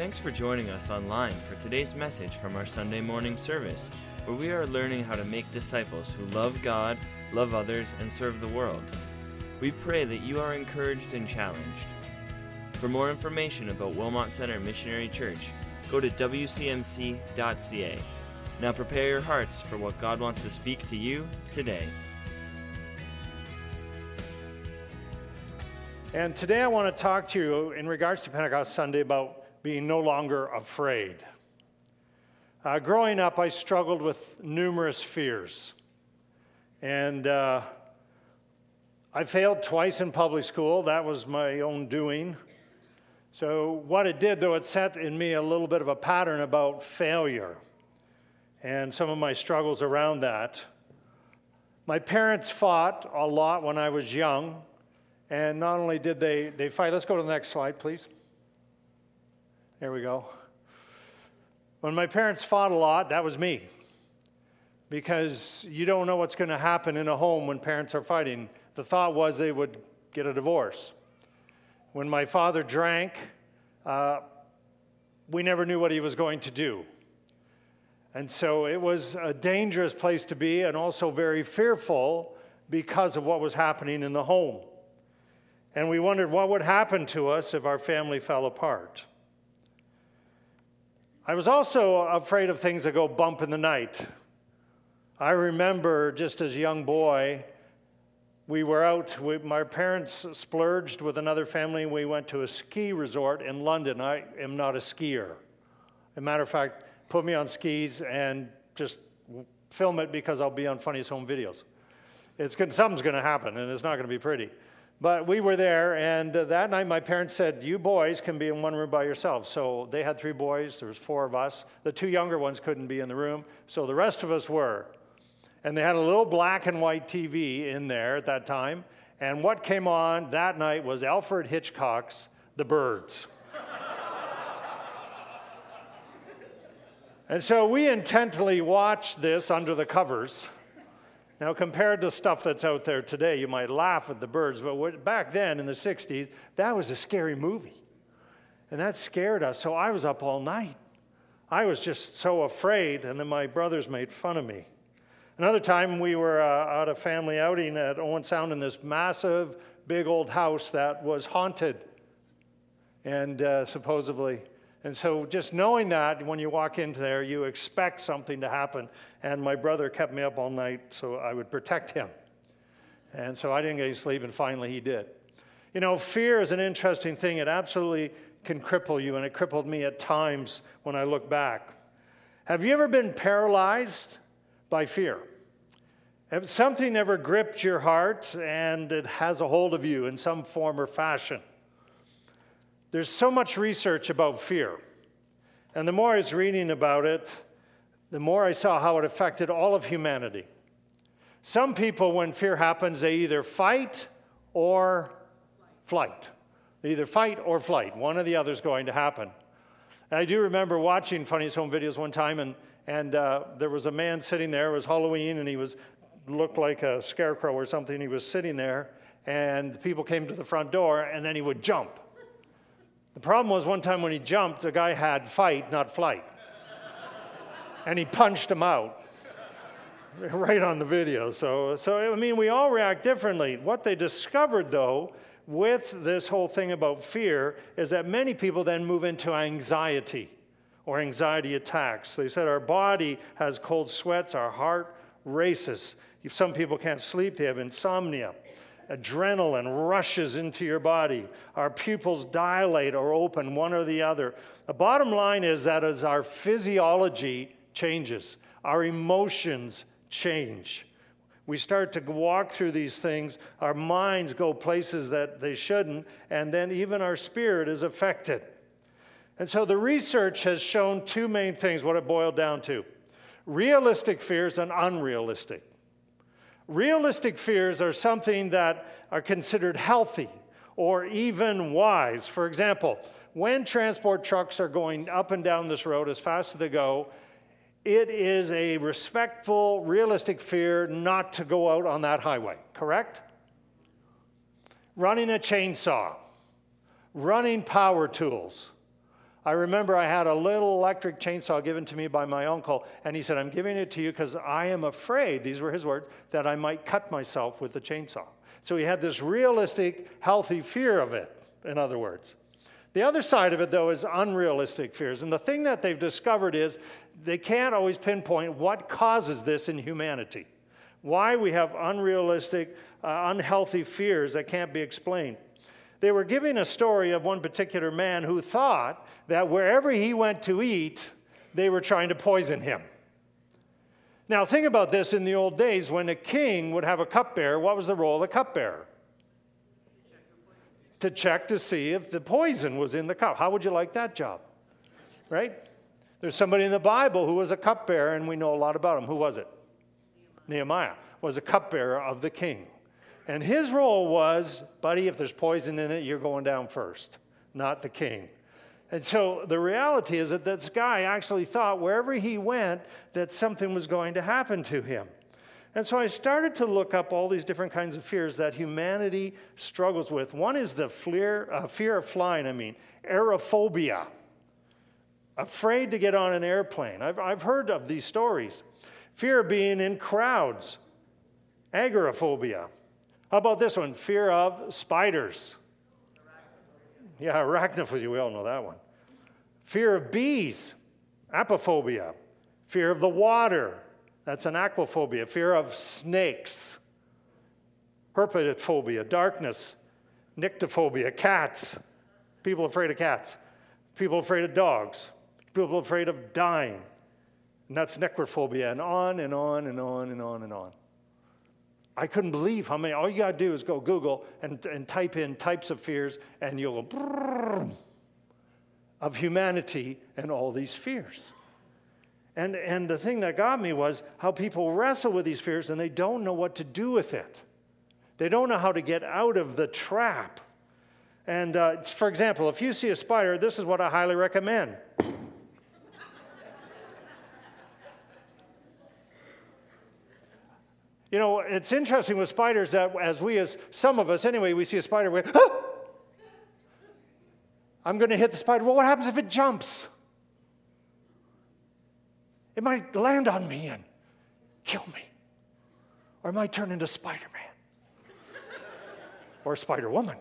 Thanks for joining us online for today's message from our Sunday morning service, where we are learning how to make disciples who love God, love others, and serve the world. We pray that you are encouraged and challenged. For more information about Wilmot Center Missionary Church, go to wcmc.ca. Now prepare your hearts for what God wants to speak to you today. And today I want to talk to you in regards to Pentecost Sunday about being no longer afraid. Uh, growing up, I struggled with numerous fears. And uh, I failed twice in public school. That was my own doing. So, what it did, though, it set in me a little bit of a pattern about failure and some of my struggles around that. My parents fought a lot when I was young. And not only did they, they fight, let's go to the next slide, please. There we go. When my parents fought a lot, that was me. Because you don't know what's going to happen in a home when parents are fighting. The thought was they would get a divorce. When my father drank, uh, we never knew what he was going to do. And so it was a dangerous place to be and also very fearful because of what was happening in the home. And we wondered what would happen to us if our family fell apart. I was also afraid of things that go bump in the night. I remember just as a young boy, we were out, we, my parents splurged with another family. We went to a ski resort in London. I am not a skier. As a matter of fact, put me on skis and just film it because I'll be on Funniest Home Videos. It's something's going to happen, and it's not going to be pretty. But we were there, and uh, that night my parents said, You boys can be in one room by yourselves. So they had three boys, there was four of us. The two younger ones couldn't be in the room, so the rest of us were. And they had a little black and white TV in there at that time. And what came on that night was Alfred Hitchcock's The Birds. and so we intently watched this under the covers. Now, compared to stuff that's out there today, you might laugh at the birds, but back then in the 60s, that was a scary movie. And that scared us. So I was up all night. I was just so afraid, and then my brothers made fun of me. Another time, we were uh, at a family outing at Owen Sound in this massive, big old house that was haunted. And uh, supposedly, and so, just knowing that when you walk into there, you expect something to happen. And my brother kept me up all night so I would protect him. And so I didn't get any sleep, and finally he did. You know, fear is an interesting thing. It absolutely can cripple you, and it crippled me at times when I look back. Have you ever been paralyzed by fear? Have something ever gripped your heart and it has a hold of you in some form or fashion? There's so much research about fear. And the more I was reading about it, the more I saw how it affected all of humanity. Some people, when fear happens, they either fight or flight. They either fight or flight. One or the other is going to happen. And I do remember watching Funniest Home Videos one time, and, and uh, there was a man sitting there. It was Halloween, and he was looked like a scarecrow or something. He was sitting there, and people came to the front door, and then he would jump. The problem was one time when he jumped, the guy had fight, not flight. and he punched him out right on the video. So, so, I mean, we all react differently. What they discovered, though, with this whole thing about fear is that many people then move into anxiety or anxiety attacks. They said our body has cold sweats, our heart races. Some people can't sleep, they have insomnia adrenaline rushes into your body. Our pupils dilate or open, one or the other. The bottom line is that as our physiology changes, our emotions change. We start to walk through these things, our minds go places that they shouldn't, and then even our spirit is affected. And so the research has shown two main things, what it boiled down to realistic fears and unrealistic. Realistic fears are something that are considered healthy or even wise. For example, when transport trucks are going up and down this road as fast as they go, it is a respectful, realistic fear not to go out on that highway, correct? Running a chainsaw, running power tools, I remember I had a little electric chainsaw given to me by my uncle, and he said, I'm giving it to you because I am afraid, these were his words, that I might cut myself with the chainsaw. So he had this realistic, healthy fear of it, in other words. The other side of it, though, is unrealistic fears. And the thing that they've discovered is they can't always pinpoint what causes this in humanity. Why we have unrealistic, uh, unhealthy fears that can't be explained. They were giving a story of one particular man who thought that wherever he went to eat, they were trying to poison him. Now, think about this in the old days when a king would have a cupbearer, what was the role of the cupbearer? To check to see if the poison was in the cup. How would you like that job? Right? There's somebody in the Bible who was a cupbearer, and we know a lot about him. Who was it? Nehemiah, Nehemiah was a cupbearer of the king. And his role was, buddy, if there's poison in it, you're going down first, not the king. And so the reality is that this guy actually thought wherever he went that something was going to happen to him. And so I started to look up all these different kinds of fears that humanity struggles with. One is the fear, uh, fear of flying, I mean, aerophobia, afraid to get on an airplane. I've, I've heard of these stories. Fear of being in crowds, agoraphobia. How about this one? Fear of spiders. Yeah, arachnophobia, we all know that one. Fear of bees, apiphobia. Fear of the water, that's an aquaphobia. Fear of snakes, herpetophobia. Darkness, nyctophobia. Cats, people afraid of cats. People afraid of dogs. People afraid of dying. And that's necrophobia, and on and on and on and on and on. I couldn't believe how many. All you got to do is go Google and, and type in types of fears, and you'll go of humanity and all these fears. And, and the thing that got me was how people wrestle with these fears and they don't know what to do with it. They don't know how to get out of the trap. And uh, for example, if you see a spider, this is what I highly recommend You know, it's interesting with spiders that as we, as some of us anyway, we see a spider, we ah! I'm going to hit the spider. Well, what happens if it jumps? It might land on me and kill me. Or it might turn into Spider Man or Spider Woman.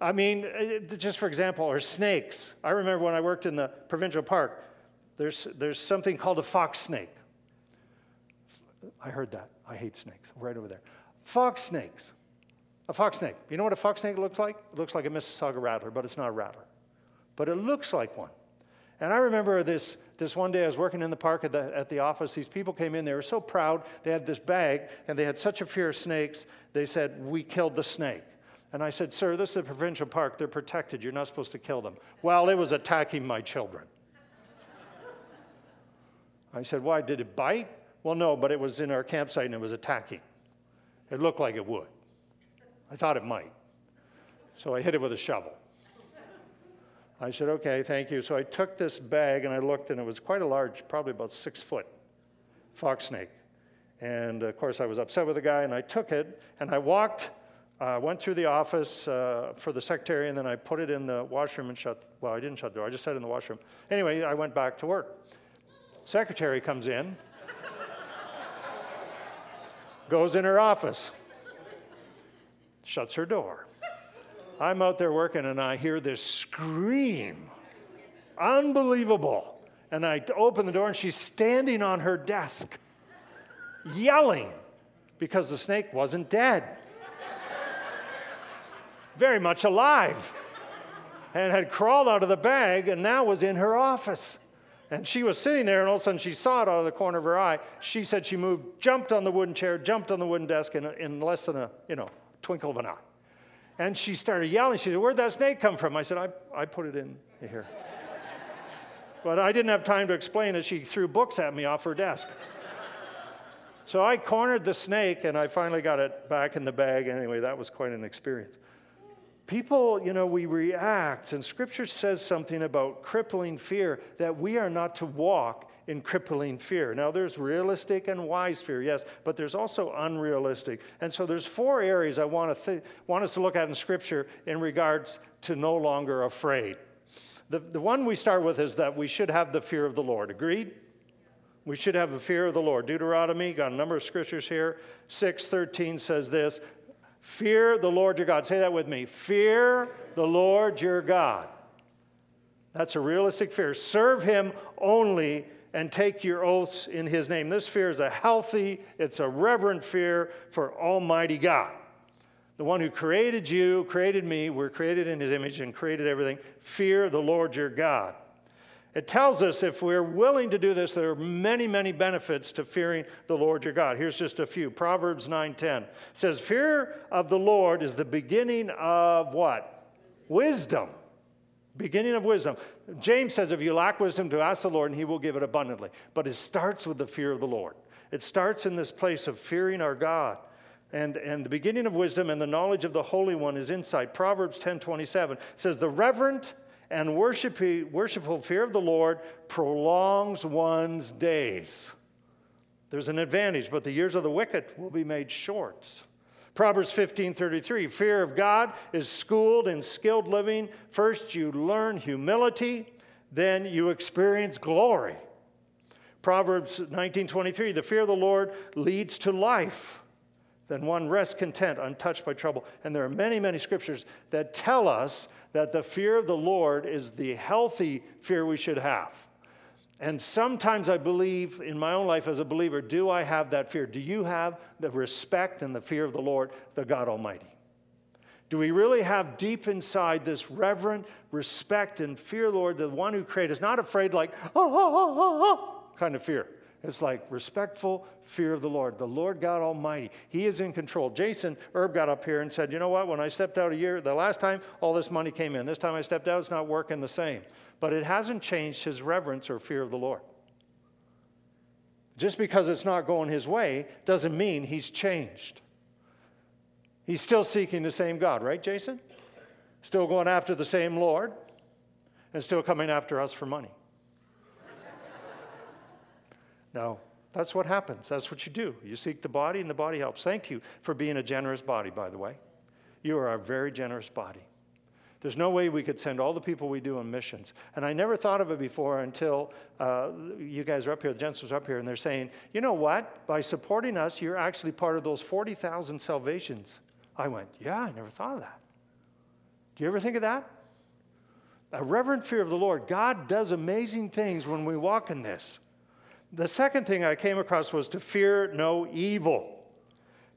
I mean, just for example, or snakes. I remember when I worked in the provincial park, there's, there's something called a fox snake. I heard that. I hate snakes. Right over there. Fox snakes. A fox snake. You know what a fox snake looks like? It looks like a Massasauga rattler, but it's not a rattler. But it looks like one. And I remember this, this one day I was working in the park at the, at the office. These people came in, they were so proud. They had this bag, and they had such a fear of snakes. They said, We killed the snake. And I said, Sir, this is a provincial park. They're protected. You're not supposed to kill them. Well, it was attacking my children. I said, Why? Did it bite? Well, no, but it was in our campsite and it was attacking. It looked like it would. I thought it might. So I hit it with a shovel. I said, okay, thank you. So I took this bag and I looked, and it was quite a large, probably about six foot fox snake. And of course, I was upset with the guy, and I took it and I walked, uh, went through the office uh, for the secretary, and then I put it in the washroom and shut. Well, I didn't shut the door, I just sat in the washroom. Anyway, I went back to work. Secretary comes in goes in her office, shuts her door. I'm out there working and I hear this scream. Unbelievable. And I open the door and she's standing on her desk, yelling because the snake wasn't dead. Very much alive. And had crawled out of the bag and now was in her office. And she was sitting there, and all of a sudden she saw it out of the corner of her eye. She said she moved, jumped on the wooden chair, jumped on the wooden desk in, in less than a you know twinkle of an eye. And she started yelling. She said, Where'd that snake come from? I said, I, I put it in here. but I didn't have time to explain it. She threw books at me off her desk. so I cornered the snake, and I finally got it back in the bag. Anyway, that was quite an experience people, you know, we react, and scripture says something about crippling fear that we are not to walk in crippling fear. Now, there's realistic and wise fear, yes, but there's also unrealistic. And so there's four areas I want, to th- want us to look at in scripture in regards to no longer afraid. The, the one we start with is that we should have the fear of the Lord. Agreed? We should have a fear of the Lord. Deuteronomy, got a number of scriptures here. 6:13 says this, "Fear the Lord your God." Say that with me. Fear the Lord your God. That's a realistic fear. Serve him only and take your oaths in his name. This fear is a healthy, it's a reverent fear for Almighty God. The one who created you, created me, we're created in his image and created everything. Fear the Lord your God. It tells us if we're willing to do this, there are many, many benefits to fearing the Lord your God. Here's just a few. Proverbs 9:10 says, "Fear of the Lord is the beginning of what? Wisdom. Beginning of wisdom. James says, if you lack wisdom, to ask the Lord, and he will give it abundantly. But it starts with the fear of the Lord. It starts in this place of fearing our God. And, and the beginning of wisdom and the knowledge of the Holy One is insight. Proverbs 10:27 says, The reverent and worshipful fear of the Lord prolongs one's days. There's an advantage, but the years of the wicked will be made short. Proverbs 15:33 Fear of God is schooled in skilled living. First you learn humility, then you experience glory. Proverbs 19:23 The fear of the Lord leads to life. Then one rests content, untouched by trouble. And there are many, many scriptures that tell us that the fear of the Lord is the healthy fear we should have. And sometimes I believe in my own life as a believer, do I have that fear? Do you have the respect and the fear of the Lord, the God Almighty? Do we really have deep inside this reverent respect and fear, Lord, the one who created us, not afraid like, oh, oh, oh, oh, oh, kind of fear? It's like respectful fear of the Lord, the Lord God Almighty. He is in control. Jason Erb got up here and said, You know what? When I stepped out a year, the last time all this money came in, this time I stepped out, it's not working the same. But it hasn't changed his reverence or fear of the Lord. Just because it's not going his way doesn't mean he's changed. He's still seeking the same God, right, Jason? Still going after the same Lord and still coming after us for money. No, that's what happens. That's what you do. You seek the body, and the body helps. Thank you for being a generous body, by the way. You are a very generous body. There's no way we could send all the people we do on missions. And I never thought of it before until uh, you guys are up here, the gents are up here, and they're saying, you know what? By supporting us, you're actually part of those 40,000 salvations. I went, yeah, I never thought of that. Do you ever think of that? A reverent fear of the Lord. God does amazing things when we walk in this. The second thing I came across was to fear no evil.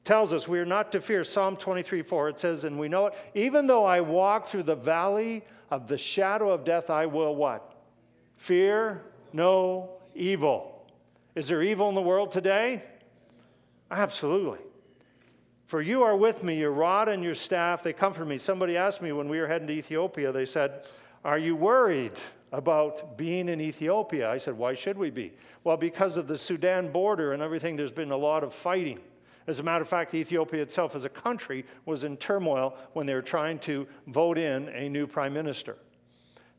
Tells us we are not to fear. Psalm 23 4, it says, and we know it, even though I walk through the valley of the shadow of death, I will what? Fear no evil. Is there evil in the world today? Absolutely. For you are with me, your rod and your staff, they comfort me. Somebody asked me when we were heading to Ethiopia, they said, Are you worried? About being in Ethiopia. I said, Why should we be? Well, because of the Sudan border and everything, there's been a lot of fighting. As a matter of fact, Ethiopia itself as a country was in turmoil when they were trying to vote in a new prime minister.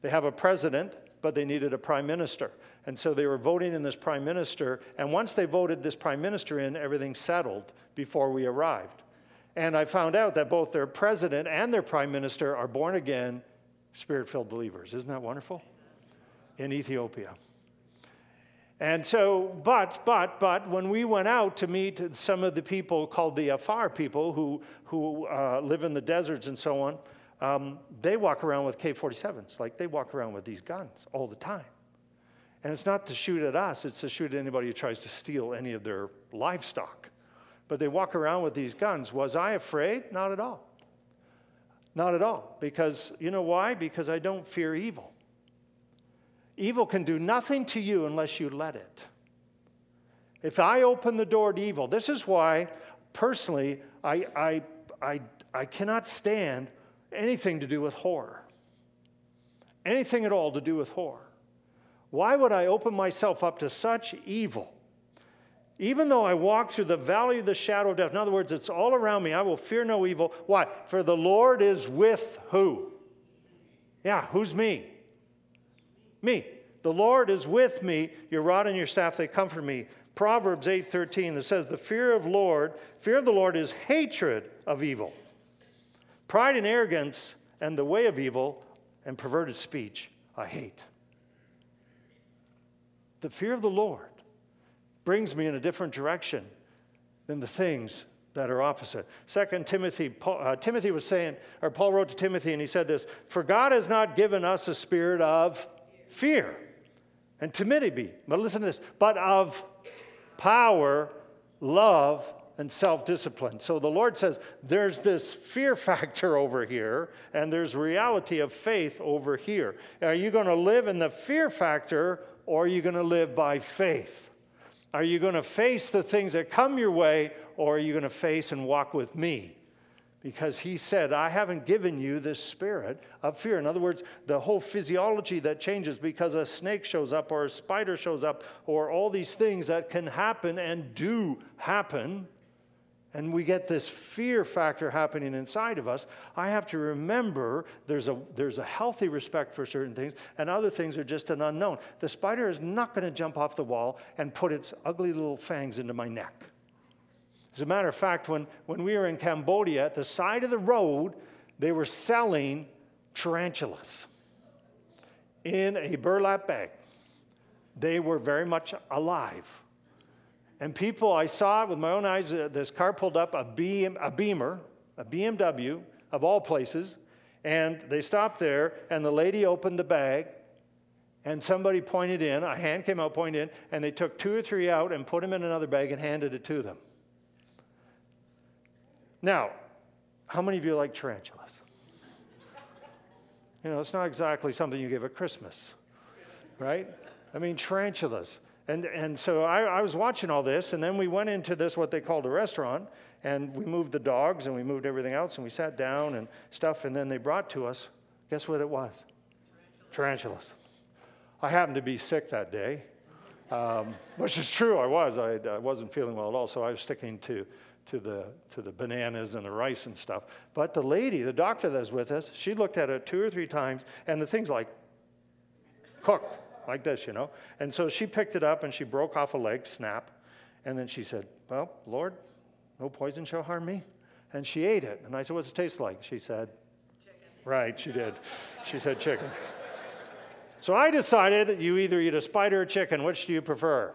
They have a president, but they needed a prime minister. And so they were voting in this prime minister. And once they voted this prime minister in, everything settled before we arrived. And I found out that both their president and their prime minister are born again, spirit filled believers. Isn't that wonderful? In Ethiopia. And so, but, but, but, when we went out to meet some of the people called the Afar people who, who uh, live in the deserts and so on, um, they walk around with K 47s. Like they walk around with these guns all the time. And it's not to shoot at us, it's to shoot at anybody who tries to steal any of their livestock. But they walk around with these guns. Was I afraid? Not at all. Not at all. Because, you know why? Because I don't fear evil. Evil can do nothing to you unless you let it. If I open the door to evil, this is why, personally, I, I, I, I cannot stand anything to do with horror. Anything at all to do with horror. Why would I open myself up to such evil? Even though I walk through the valley of the shadow of death, in other words, it's all around me, I will fear no evil. Why? For the Lord is with who? Yeah, who's me? Me. The Lord is with me. Your rod and your staff, they comfort me. Proverbs 8:13 that says, The fear of Lord, fear of the Lord is hatred of evil. Pride and arrogance and the way of evil and perverted speech I hate. The fear of the Lord brings me in a different direction than the things that are opposite. Second Timothy, Paul, uh, Timothy was saying, or Paul wrote to Timothy, and he said this: "For God has not given us a spirit of fear and timidity, but listen to this, but of power, love, and self discipline. So the Lord says there's this fear factor over here, and there's reality of faith over here. Are you going to live in the fear factor, or are you going to live by faith? Are you going to face the things that come your way, or are you going to face and walk with me? Because he said, I haven't given you this spirit of fear. In other words, the whole physiology that changes because a snake shows up, or a spider shows up, or all these things that can happen and do happen and we get this fear factor happening inside of us, I have to remember there's a, there's a healthy respect for certain things, and other things are just an unknown. The spider is not going to jump off the wall and put its ugly little fangs into my neck. As a matter of fact, when, when we were in Cambodia, at the side of the road, they were selling tarantulas in a burlap bag. They were very much alive. And people, I saw it with my own eyes. Uh, this car pulled up a, BM, a Beamer, a BMW of all places, and they stopped there, and the lady opened the bag, and somebody pointed in, a hand came out, pointed in, and they took two or three out and put them in another bag and handed it to them. Now, how many of you like tarantulas? You know, it's not exactly something you give at Christmas, right? I mean, tarantulas. And, and so I, I, was watching all this, and then we went into this, what they called a restaurant, and we moved the dogs and we moved everything else, and we sat down and stuff, and then they brought to us, guess what it was? Tarantulas. I happened to be sick that day, um, which is true, I was. I, I, wasn't feeling well at all, so I was sticking to, to, the, to the bananas and the rice and stuff. But the lady, the doctor that was with us, she looked at it two or three times, and the thing's like cooked like this, you know. And so she picked it up and she broke off a leg, snap. And then she said, Well, Lord, no poison shall harm me. And she ate it. And I said, What's it taste like? She said, Chicken. Right, she did. She said chicken. So I decided you either eat a spider or chicken. Which do you prefer?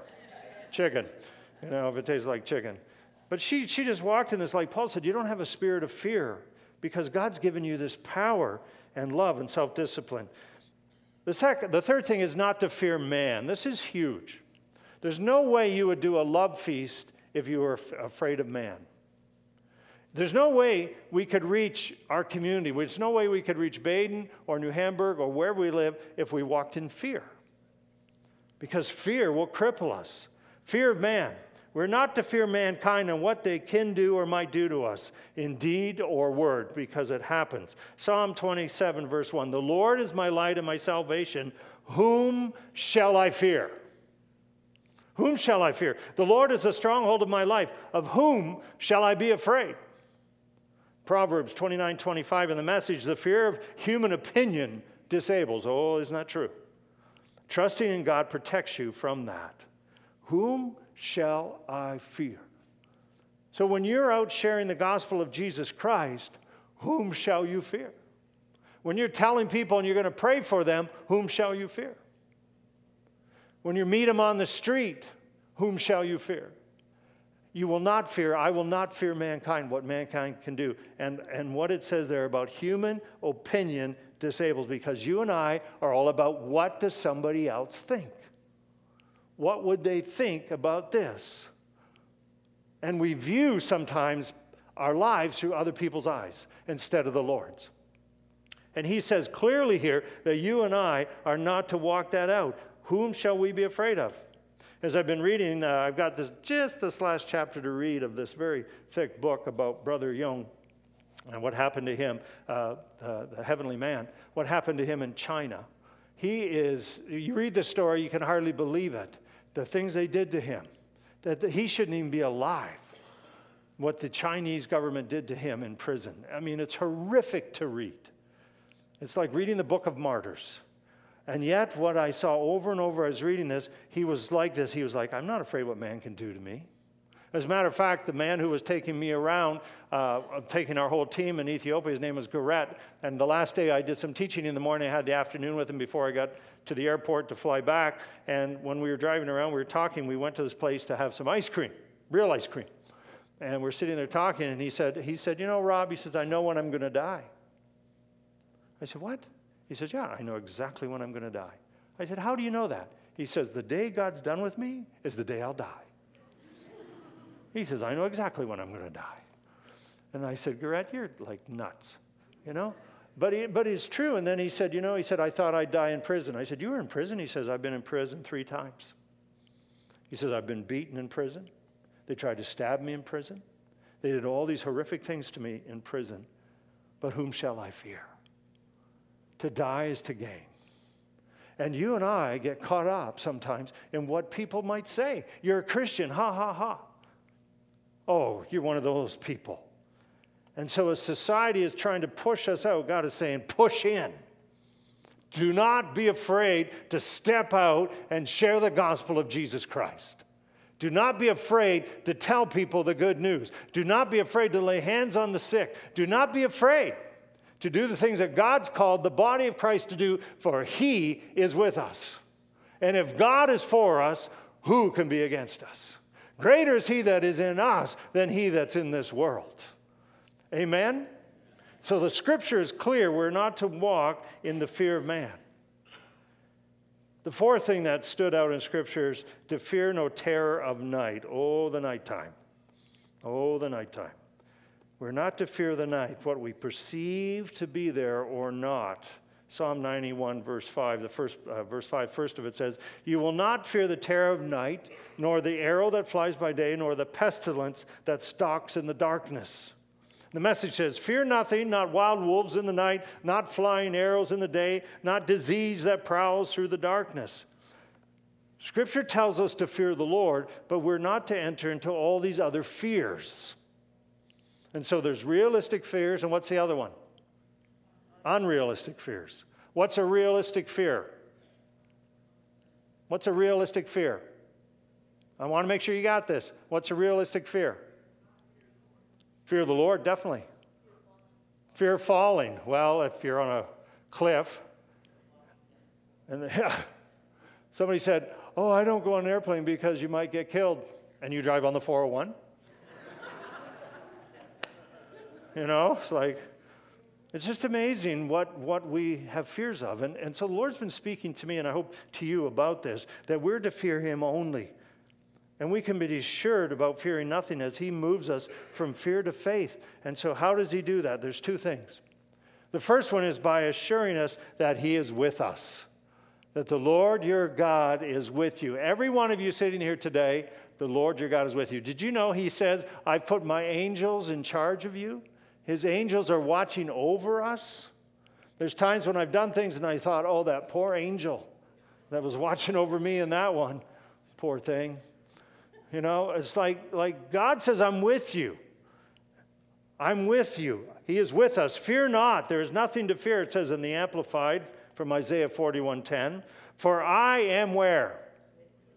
Chicken. You know, if it tastes like chicken. But she, she just walked in this, like Paul said, you don't have a spirit of fear because God's given you this power and love and self discipline. The, second, the third thing is not to fear man. This is huge. There's no way you would do a love feast if you were f- afraid of man. There's no way we could reach our community. There's no way we could reach Baden or New Hamburg or wherever we live if we walked in fear. Because fear will cripple us. Fear of man. We're not to fear mankind and what they can do or might do to us in deed or word, because it happens. Psalm 27, verse 1 The Lord is my light and my salvation. Whom shall I fear? Whom shall I fear? The Lord is the stronghold of my life. Of whom shall I be afraid? Proverbs 29 25 in the message the fear of human opinion disables. Oh, isn't that true? Trusting in God protects you from that. Whom shall I fear? So when you're out sharing the gospel of Jesus Christ, whom shall you fear? When you're telling people and you're going to pray for them, whom shall you fear? When you meet them on the street, whom shall you fear? You will not fear, I will not fear mankind, what mankind can do. And, and what it says there about human opinion disables, because you and I are all about what does somebody else think? What would they think about this? And we view sometimes our lives through other people's eyes instead of the Lord's. And he says clearly here that you and I are not to walk that out. Whom shall we be afraid of? As I've been reading, uh, I've got this just this last chapter to read of this very thick book about Brother Yun and what happened to him, uh, the heavenly man, what happened to him in China. He is, you read the story, you can hardly believe it the things they did to him, that he shouldn't even be alive. What the Chinese government did to him in prison. I mean, it's horrific to read. It's like reading the book of martyrs. And yet, what I saw over and over as reading this, he was like this. He was like, I'm not afraid what man can do to me. As a matter of fact, the man who was taking me around, uh, taking our whole team in Ethiopia, his name was Garrett. And the last day I did some teaching in the morning. I had the afternoon with him before I got to the airport to fly back. And when we were driving around, we were talking. We went to this place to have some ice cream, real ice cream. And we're sitting there talking, and he said, he said, You know, Rob, he says, I know when I'm going to die. I said, What? He says, Yeah, I know exactly when I'm going to die. I said, How do you know that? He says, The day God's done with me is the day I'll die. He says, I know exactly when I'm going to die. And I said, Garrett, you're like nuts, you know? But, he, but it's true. And then he said, You know, he said, I thought I'd die in prison. I said, You were in prison? He says, I've been in prison three times. He says, I've been beaten in prison. They tried to stab me in prison. They did all these horrific things to me in prison. But whom shall I fear? To die is to gain. And you and I get caught up sometimes in what people might say. You're a Christian, ha ha ha. Oh, you're one of those people. And so, as society is trying to push us out, God is saying, push in. Do not be afraid to step out and share the gospel of Jesus Christ. Do not be afraid to tell people the good news. Do not be afraid to lay hands on the sick. Do not be afraid to do the things that God's called the body of Christ to do, for He is with us. And if God is for us, who can be against us? Greater is He that is in us than He that's in this world. Amen? So the scripture is clear. We're not to walk in the fear of man. The fourth thing that stood out in scripture is to fear no terror of night. Oh, the nighttime. Oh, the nighttime. We're not to fear the night, what we perceive to be there or not. Psalm 91, verse 5, the first, uh, verse 5, first of it says, You will not fear the terror of night, nor the arrow that flies by day, nor the pestilence that stalks in the darkness. The message says, Fear nothing, not wild wolves in the night, not flying arrows in the day, not disease that prowls through the darkness. Scripture tells us to fear the Lord, but we're not to enter into all these other fears. And so there's realistic fears, and what's the other one? Unrealistic fears. What's a realistic fear? What's a realistic fear? I want to make sure you got this. What's a realistic fear? Fear of the Lord, definitely. Fear of falling. Well, if you're on a cliff, and yeah, somebody said, Oh, I don't go on an airplane because you might get killed, and you drive on the 401. you know, it's like, it's just amazing what, what we have fears of. And, and so the Lord's been speaking to me, and I hope to you about this, that we're to fear Him only. And we can be assured about fearing nothing as He moves us from fear to faith. And so, how does He do that? There's two things. The first one is by assuring us that He is with us, that the Lord your God is with you. Every one of you sitting here today, the Lord your God is with you. Did you know He says, I've put my angels in charge of you? His angels are watching over us. There's times when I've done things and I thought, oh, that poor angel that was watching over me in that one, poor thing. You know, it's like, like God says, I'm with you. I'm with you. He is with us. Fear not. There is nothing to fear, it says in the Amplified from Isaiah 41:10. For I am where?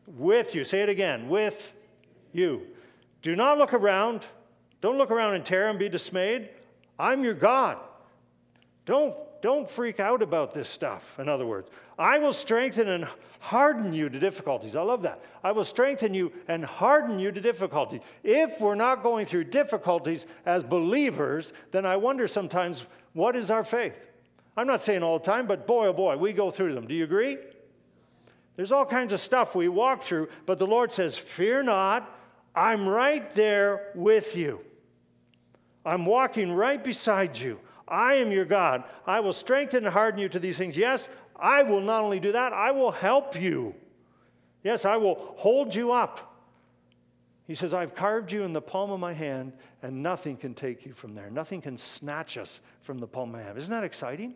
With you. Say it again. With you. Do not look around. Don't look around in terror and be dismayed. I'm your God. Don't, don't freak out about this stuff, in other words. I will strengthen and harden you to difficulties. I love that. I will strengthen you and harden you to difficulties. If we're not going through difficulties as believers, then I wonder sometimes what is our faith? I'm not saying all the time, but boy, oh boy, we go through them. Do you agree? There's all kinds of stuff we walk through, but the Lord says, Fear not, I'm right there with you. I'm walking right beside you. I am your God. I will strengthen and harden you to these things. Yes, I will not only do that, I will help you. Yes, I will hold you up. He says, I've carved you in the palm of my hand, and nothing can take you from there. Nothing can snatch us from the palm of my hand. Isn't that exciting?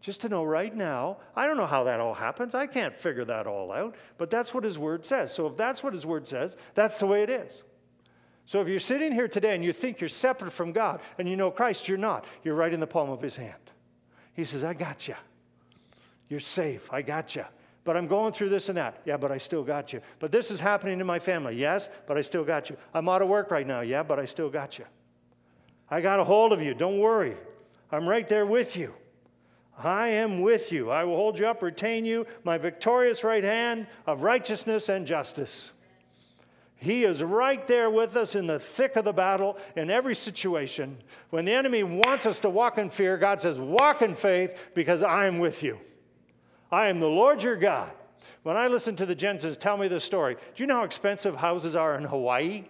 Just to know right now, I don't know how that all happens. I can't figure that all out, but that's what his word says. So if that's what his word says, that's the way it is. So if you're sitting here today and you think you're separate from God and you know Christ, you're not. You're right in the palm of his hand. He says, I got you. You're safe. I got you. but I'm going through this and that. Yeah, but I still got you. But this is happening in my family. Yes, but I still got you. I'm out of work right now. Yeah, but I still got you. I got a hold of you. Don't worry. I'm right there with you. I am with you. I will hold you up, retain you, my victorious right hand of righteousness and justice. He is right there with us in the thick of the battle in every situation. When the enemy wants us to walk in fear, God says, Walk in faith because I am with you. I am the Lord your God. When I listen to the Jensens tell me this story, do you know how expensive houses are in Hawaii?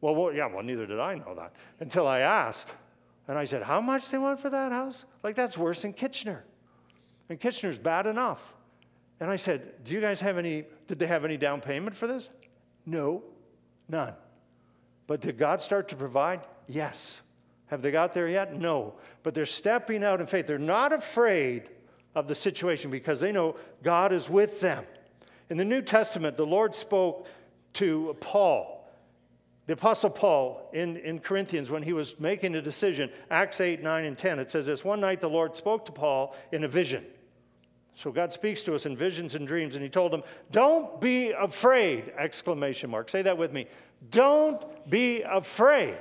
Well, well, yeah, well, neither did I know that until I asked. And I said, How much they want for that house? Like, that's worse than Kitchener. And Kitchener's bad enough. And I said, Do you guys have any, did they have any down payment for this? No, none. But did God start to provide? Yes. Have they got there yet? No. But they're stepping out in faith. They're not afraid of the situation because they know God is with them. In the New Testament, the Lord spoke to Paul the Apostle Paul in, in Corinthians, when he was making a decision, Acts 8, 9, and 10, it says this One night the Lord spoke to Paul in a vision. So God speaks to us in visions and dreams, and he told him, Don't be afraid! Exclamation mark. Say that with me. Don't be afraid.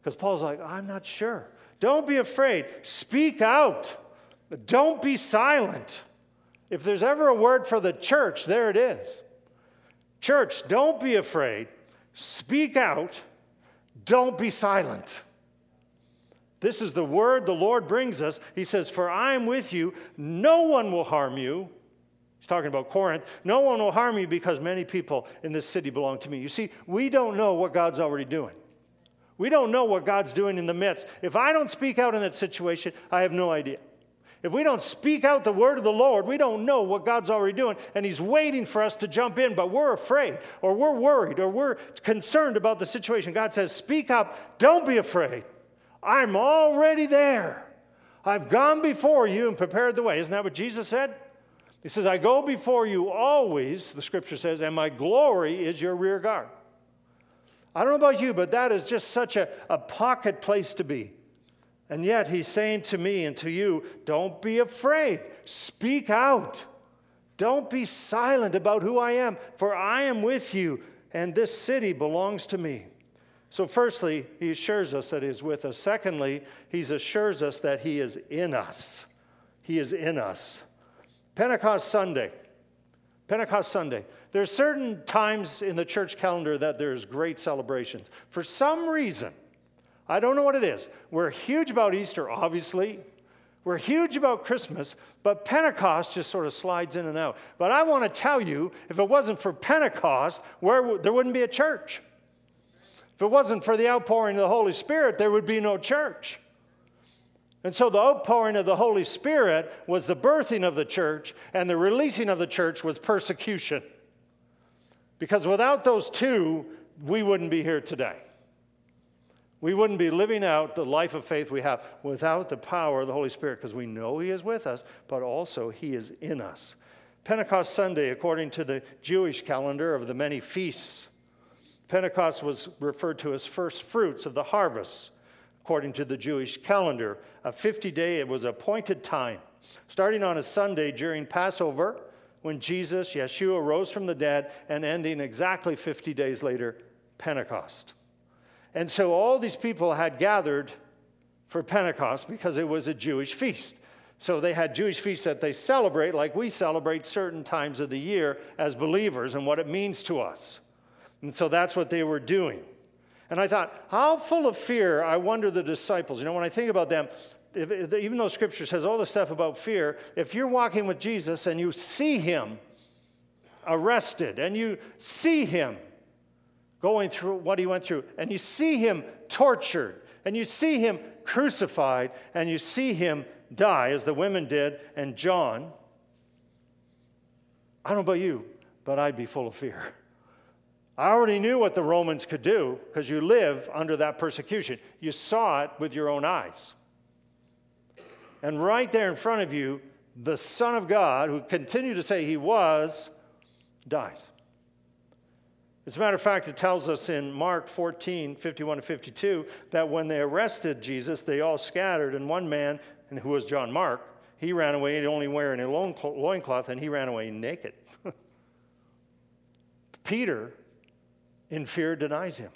Because Paul's like, I'm not sure. Don't be afraid. Speak out. Don't be silent. If there's ever a word for the church, there it is. Church, don't be afraid. Speak out, don't be silent. This is the word the Lord brings us. He says, For I am with you, no one will harm you. He's talking about Corinth. No one will harm you because many people in this city belong to me. You see, we don't know what God's already doing. We don't know what God's doing in the midst. If I don't speak out in that situation, I have no idea. If we don't speak out the word of the Lord, we don't know what God's already doing, and He's waiting for us to jump in, but we're afraid, or we're worried, or we're concerned about the situation. God says, Speak up, don't be afraid. I'm already there. I've gone before you and prepared the way. Isn't that what Jesus said? He says, I go before you always, the scripture says, and my glory is your rear guard. I don't know about you, but that is just such a, a pocket place to be. And yet he's saying to me and to you, don't be afraid. Speak out. Don't be silent about who I am, for I am with you, and this city belongs to me. So, firstly, he assures us that he is with us. Secondly, he assures us that he is in us. He is in us. Pentecost Sunday. Pentecost Sunday. There are certain times in the church calendar that there's great celebrations. For some reason, I don't know what it is. We're huge about Easter, obviously. We're huge about Christmas, but Pentecost just sort of slides in and out. But I want to tell you if it wasn't for Pentecost, where, there wouldn't be a church. If it wasn't for the outpouring of the Holy Spirit, there would be no church. And so the outpouring of the Holy Spirit was the birthing of the church, and the releasing of the church was persecution. Because without those two, we wouldn't be here today. We wouldn't be living out the life of faith we have without the power of the Holy Spirit because we know He is with us, but also He is in us. Pentecost Sunday, according to the Jewish calendar of the many feasts, Pentecost was referred to as first fruits of the harvest, according to the Jewish calendar. A 50 day, it was appointed time, starting on a Sunday during Passover when Jesus, Yeshua, rose from the dead, and ending exactly 50 days later, Pentecost. And so all these people had gathered for Pentecost because it was a Jewish feast. So they had Jewish feasts that they celebrate, like we celebrate certain times of the year as believers and what it means to us. And so that's what they were doing. And I thought, how full of fear, I wonder the disciples. You know, when I think about them, if, if, even though scripture says all the stuff about fear, if you're walking with Jesus and you see him arrested and you see him going through what he went through, and you see him tortured, and you see him crucified, and you see him die, as the women did, and John. I don't know about you, but I'd be full of fear. I already knew what the Romans could do because you live under that persecution. You saw it with your own eyes. And right there in front of you, the Son of God, who continued to say he was, dies. As a matter of fact, it tells us in Mark 14, 51 to 52, that when they arrested Jesus, they all scattered, and one man, and who was John Mark, he ran away only wearing a loincloth, and he ran away naked. Peter, in fear, denies him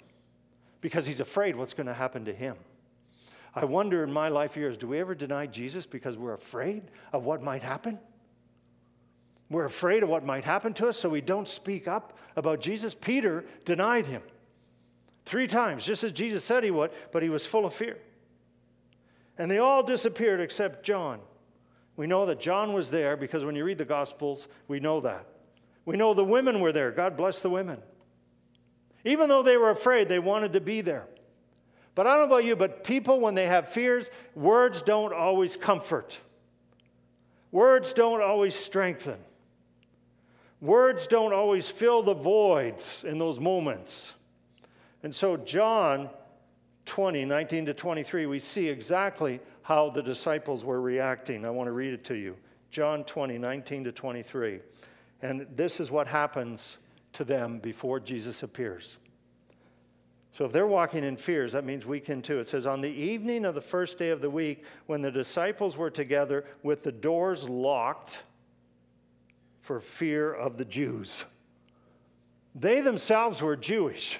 because he's afraid what's going to happen to him. I wonder in my life years, do we ever deny Jesus because we're afraid of what might happen? We're afraid of what might happen to us, so we don't speak up about Jesus. Peter denied him three times, just as Jesus said he would, but he was full of fear. And they all disappeared except John. We know that John was there because when you read the Gospels, we know that. We know the women were there. God bless the women. Even though they were afraid, they wanted to be there. But I don't know about you, but people, when they have fears, words don't always comfort. Words don't always strengthen. Words don't always fill the voids in those moments. And so, John 20, 19 to 23, we see exactly how the disciples were reacting. I want to read it to you. John 20, 19 to 23. And this is what happens to them before Jesus appears. So if they're walking in fears, that means we can too. It says, On the evening of the first day of the week, when the disciples were together with the doors locked for fear of the Jews, they themselves were Jewish,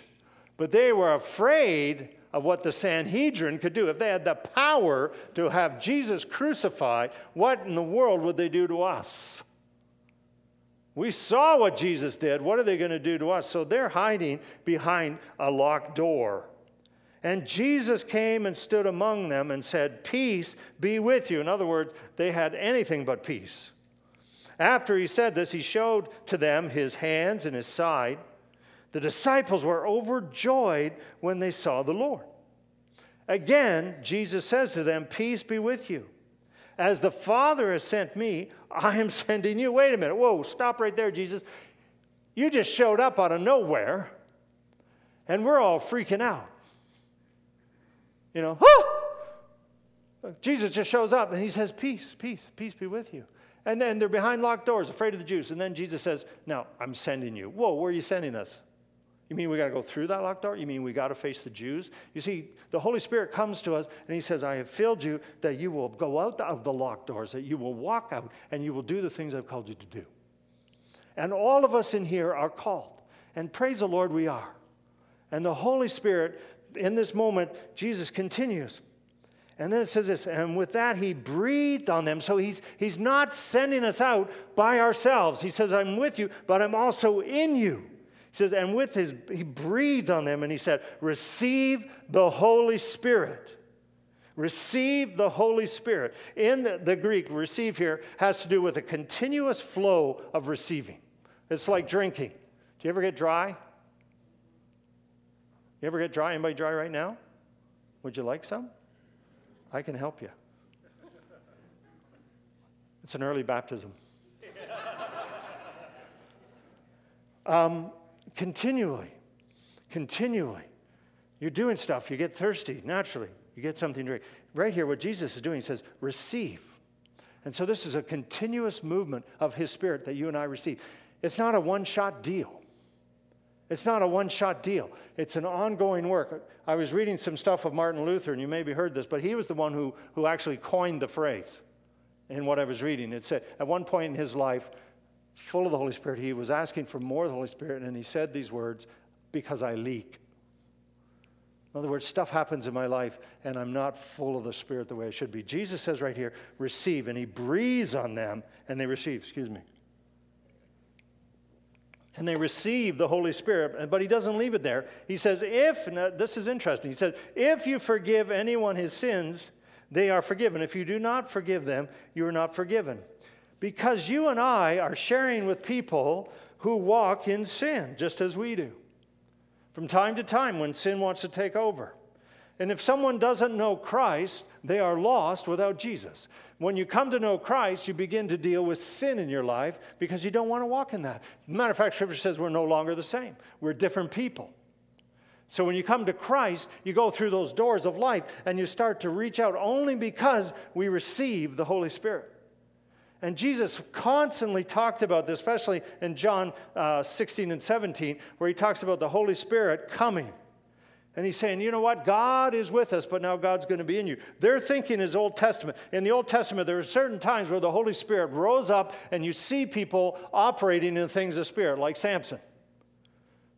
but they were afraid of what the Sanhedrin could do. If they had the power to have Jesus crucified, what in the world would they do to us? We saw what Jesus did. What are they going to do to us? So they're hiding behind a locked door. And Jesus came and stood among them and said, Peace be with you. In other words, they had anything but peace. After he said this, he showed to them his hands and his side. The disciples were overjoyed when they saw the Lord. Again, Jesus says to them, Peace be with you. As the Father has sent me, I am sending you. Wait a minute. Whoa, stop right there, Jesus. You just showed up out of nowhere, and we're all freaking out. You know, ah! Jesus just shows up and he says, Peace, peace, peace be with you. And then they're behind locked doors, afraid of the Jews. And then Jesus says, Now, I'm sending you. Whoa, where are you sending us? You mean we got to go through that locked door? You mean we got to face the Jews? You see, the Holy Spirit comes to us and He says, I have filled you that you will go out of the locked doors, that you will walk out and you will do the things I've called you to do. And all of us in here are called. And praise the Lord, we are. And the Holy Spirit, in this moment, Jesus continues. And then it says this, and with that he breathed on them. So he's, he's not sending us out by ourselves. He says, I'm with you, but I'm also in you. He says, and with his, he breathed on them and he said, Receive the Holy Spirit. Receive the Holy Spirit. In the, Greek, receive here has to do with a continuous flow of receiving. It's like drinking. Do you ever get dry? You ever get dry? Anybody dry right now? Would you like some? I can help you. It's an early baptism. Um, continually, continually. You're doing stuff, you get thirsty naturally, you get something to drink. Right here, what Jesus is doing, he says, receive. And so this is a continuous movement of his spirit that you and I receive. It's not a one shot deal. It's not a one shot deal, it's an ongoing work. I was reading some stuff of Martin Luther, and you maybe heard this, but he was the one who, who actually coined the phrase in what I was reading. It said, at one point in his life, full of the Holy Spirit, he was asking for more of the Holy Spirit, and he said these words, because I leak. In other words, stuff happens in my life, and I'm not full of the Spirit the way I should be. Jesus says right here, receive, and he breathes on them, and they receive, excuse me and they receive the Holy Spirit. But he doesn't leave it there. He says, if, this is interesting, he says, if you forgive anyone his sins, they are forgiven. If you do not forgive them, you are not forgiven. Because you and I are sharing with people who walk in sin, just as we do. From time to time, when sin wants to take over. And if someone doesn't know Christ, they are lost without Jesus. When you come to know Christ, you begin to deal with sin in your life because you don't want to walk in that. Matter of fact, Scripture says we're no longer the same, we're different people. So when you come to Christ, you go through those doors of life and you start to reach out only because we receive the Holy Spirit. And Jesus constantly talked about this, especially in John uh, 16 and 17, where he talks about the Holy Spirit coming And he's saying, you know what? God is with us, but now God's going to be in you. Their thinking is Old Testament. In the Old Testament, there are certain times where the Holy Spirit rose up and you see people operating in things of spirit, like Samson.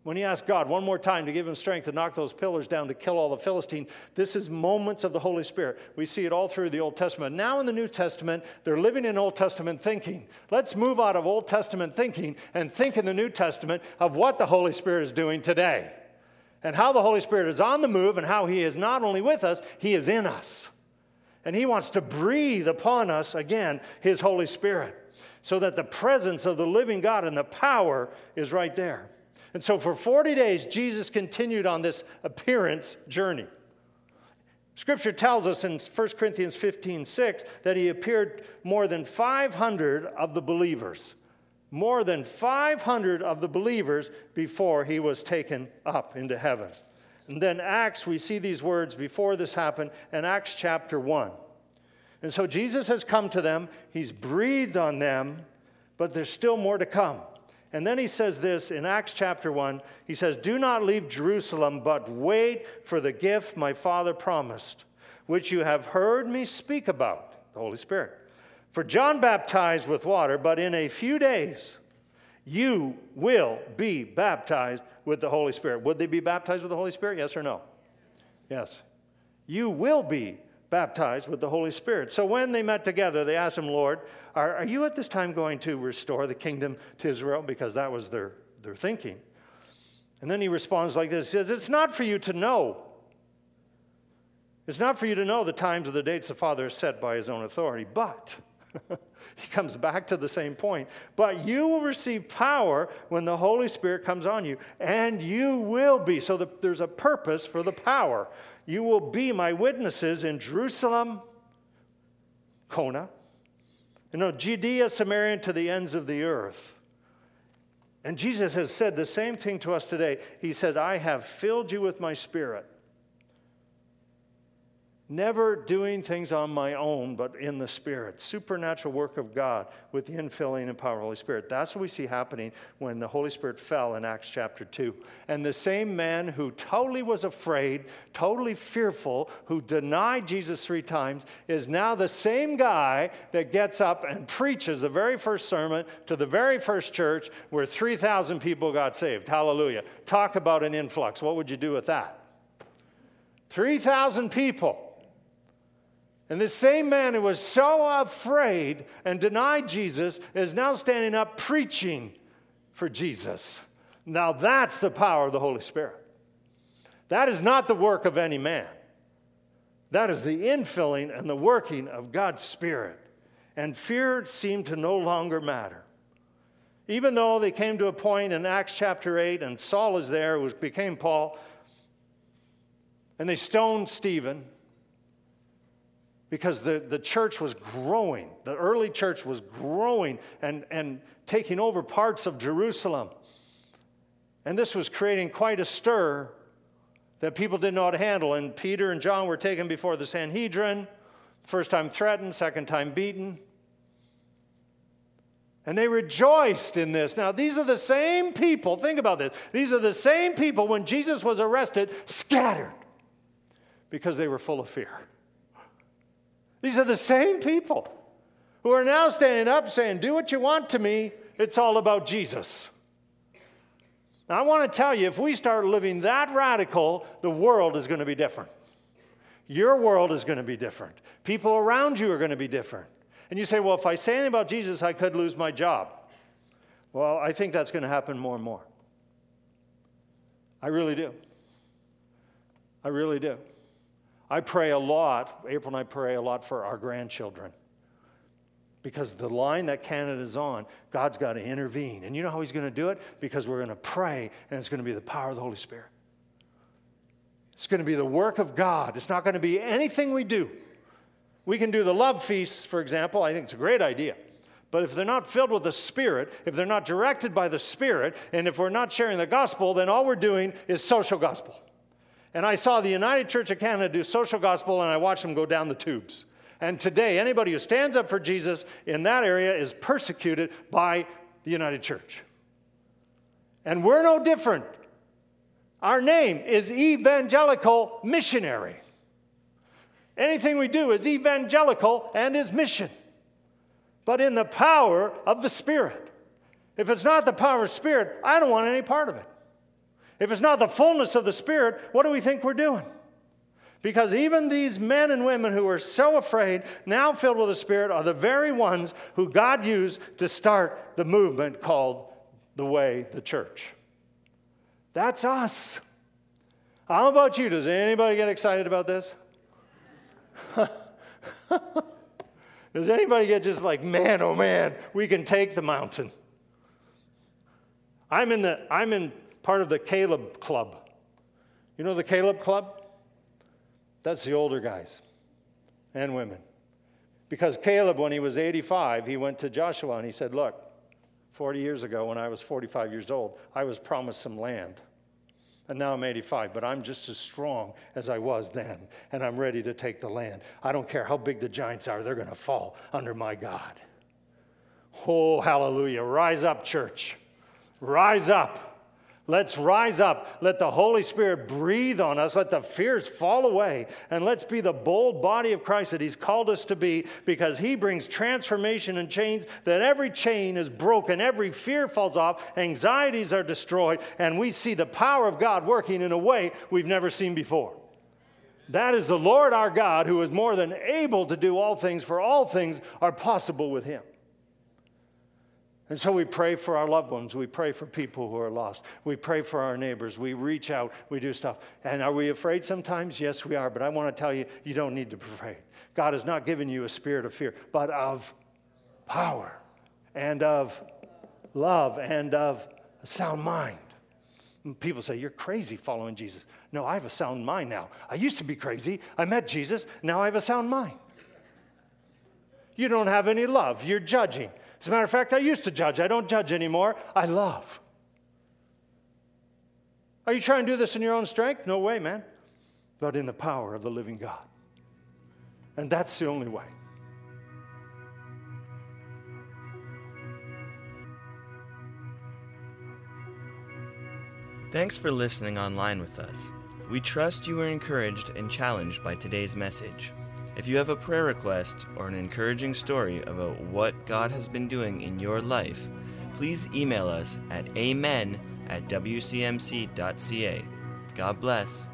When he asked God one more time to give him strength to knock those pillars down to kill all the Philistines, this is moments of the Holy Spirit. We see it all through the Old Testament. Now in the New Testament, they're living in Old Testament thinking. Let's move out of Old Testament thinking and think in the New Testament of what the Holy Spirit is doing today and how the Holy Spirit is on the move and how He is not only with us, He is in us. And He wants to breathe upon us again His Holy Spirit so that the presence of the living God and the power is right there. And so for 40 days, Jesus continued on this appearance journey. Scripture tells us in 1 Corinthians 15 6 that he appeared more than 500 of the believers more than 500 of the believers before he was taken up into heaven. And then Acts, we see these words before this happened in Acts chapter 1. And so Jesus has come to them, he's breathed on them, but there's still more to come. And then he says this in Acts chapter 1 he says, Do not leave Jerusalem, but wait for the gift my Father promised, which you have heard me speak about, the Holy Spirit. For John baptized with water, but in a few days you will be baptized with the Holy Spirit. Would they be baptized with the Holy Spirit? Yes or no? Yes. You will be baptized with the Holy Spirit. So when they met together, they asked him, Lord, are, are you at this time going to restore the kingdom to Israel? Because that was their, their thinking. And then he responds like this He says, It's not for you to know. It's not for you to know the times or the dates the Father has set by his own authority, but he comes back to the same point. But you will receive power when the Holy Spirit comes on you, and you will be. So the, there's a purpose for the power. You will be my witnesses in Jerusalem, Kona, you know, Judea, Samaria, to the ends of the earth. And Jesus has said the same thing to us today. He said, I have filled you with my spirit Never doing things on my own, but in the Spirit. Supernatural work of God with the infilling and power of the Holy Spirit. That's what we see happening when the Holy Spirit fell in Acts chapter 2. And the same man who totally was afraid, totally fearful, who denied Jesus three times, is now the same guy that gets up and preaches the very first sermon to the very first church where 3,000 people got saved. Hallelujah. Talk about an influx. What would you do with that? 3,000 people and this same man who was so afraid and denied Jesus is now standing up preaching for Jesus. Now that's the power of the Holy Spirit. That is not the work of any man. That is the infilling and the working of God's Spirit. And fear seemed to no longer matter. Even though they came to a point in Acts chapter 8, and Saul is there, who became Paul, and they stoned Stephen because the, the church was growing. The early church was growing and, and taking over parts of Jerusalem. And this was creating quite a stir that people didn't know how to handle. And Peter and John were taken before the Sanhedrin, first time threatened, second time beaten. And they rejoiced in this. Now, these are the same people, think about this. These are the same people when Jesus was arrested, scattered because they were full of fear. These are the same people who are now standing up saying, Do what you want to me, it's all about Jesus. Now, I want to tell you, if we start living that radical, the world is going to be different. Your world is going to be different. People around you are going to be different. And you say, Well, if I say anything about Jesus, I could lose my job. Well, I think that's going to happen more and more. I really do. I really do. I pray a lot, April and I pray a lot for our grandchildren. Because the line that Canada's on, God's got to intervene. And you know how He's going to do it? Because we're going to pray, and it's going to be the power of the Holy Spirit. It's going to be the work of God. It's not going to be anything we do. We can do the love feasts, for example. I think it's a great idea. But if they're not filled with the Spirit, if they're not directed by the Spirit, and if we're not sharing the gospel, then all we're doing is social gospel. And I saw the United Church of Canada do social gospel, and I watched them go down the tubes. And today, anybody who stands up for Jesus in that area is persecuted by the United Church. And we're no different. Our name is evangelical missionary. Anything we do is evangelical and is mission, but in the power of the Spirit. If it's not the power of Spirit, I don't want any part of it. If it's not the fullness of the Spirit, what do we think we're doing? Because even these men and women who are so afraid, now filled with the Spirit, are the very ones who God used to start the movement called the Way, the church. That's us. How about you? Does anybody get excited about this? Does anybody get just like, man, oh man, we can take the mountain? I'm in, the, I'm in part of the Caleb Club. You know the Caleb Club? That's the older guys and women. Because Caleb, when he was 85, he went to Joshua and he said, Look, 40 years ago, when I was 45 years old, I was promised some land. And now I'm 85, but I'm just as strong as I was then, and I'm ready to take the land. I don't care how big the giants are, they're going to fall under my God. Oh, hallelujah. Rise up, church. Rise up. Let's rise up. Let the Holy Spirit breathe on us. Let the fears fall away. And let's be the bold body of Christ that He's called us to be because He brings transformation and change, that every chain is broken, every fear falls off, anxieties are destroyed, and we see the power of God working in a way we've never seen before. That is the Lord our God who is more than able to do all things, for all things are possible with Him. And so we pray for our loved ones. We pray for people who are lost. We pray for our neighbors. We reach out. We do stuff. And are we afraid sometimes? Yes, we are. But I want to tell you, you don't need to be afraid. God has not given you a spirit of fear, but of power and of love and of a sound mind. And people say, You're crazy following Jesus. No, I have a sound mind now. I used to be crazy. I met Jesus. Now I have a sound mind. You don't have any love. You're judging. As a matter of fact, I used to judge. I don't judge anymore. I love. Are you trying to do this in your own strength? No way, man. But in the power of the living God. And that's the only way. Thanks for listening online with us. We trust you were encouraged and challenged by today's message. If you have a prayer request or an encouraging story about what God has been doing in your life, please email us at amen at wcmc.ca. God bless.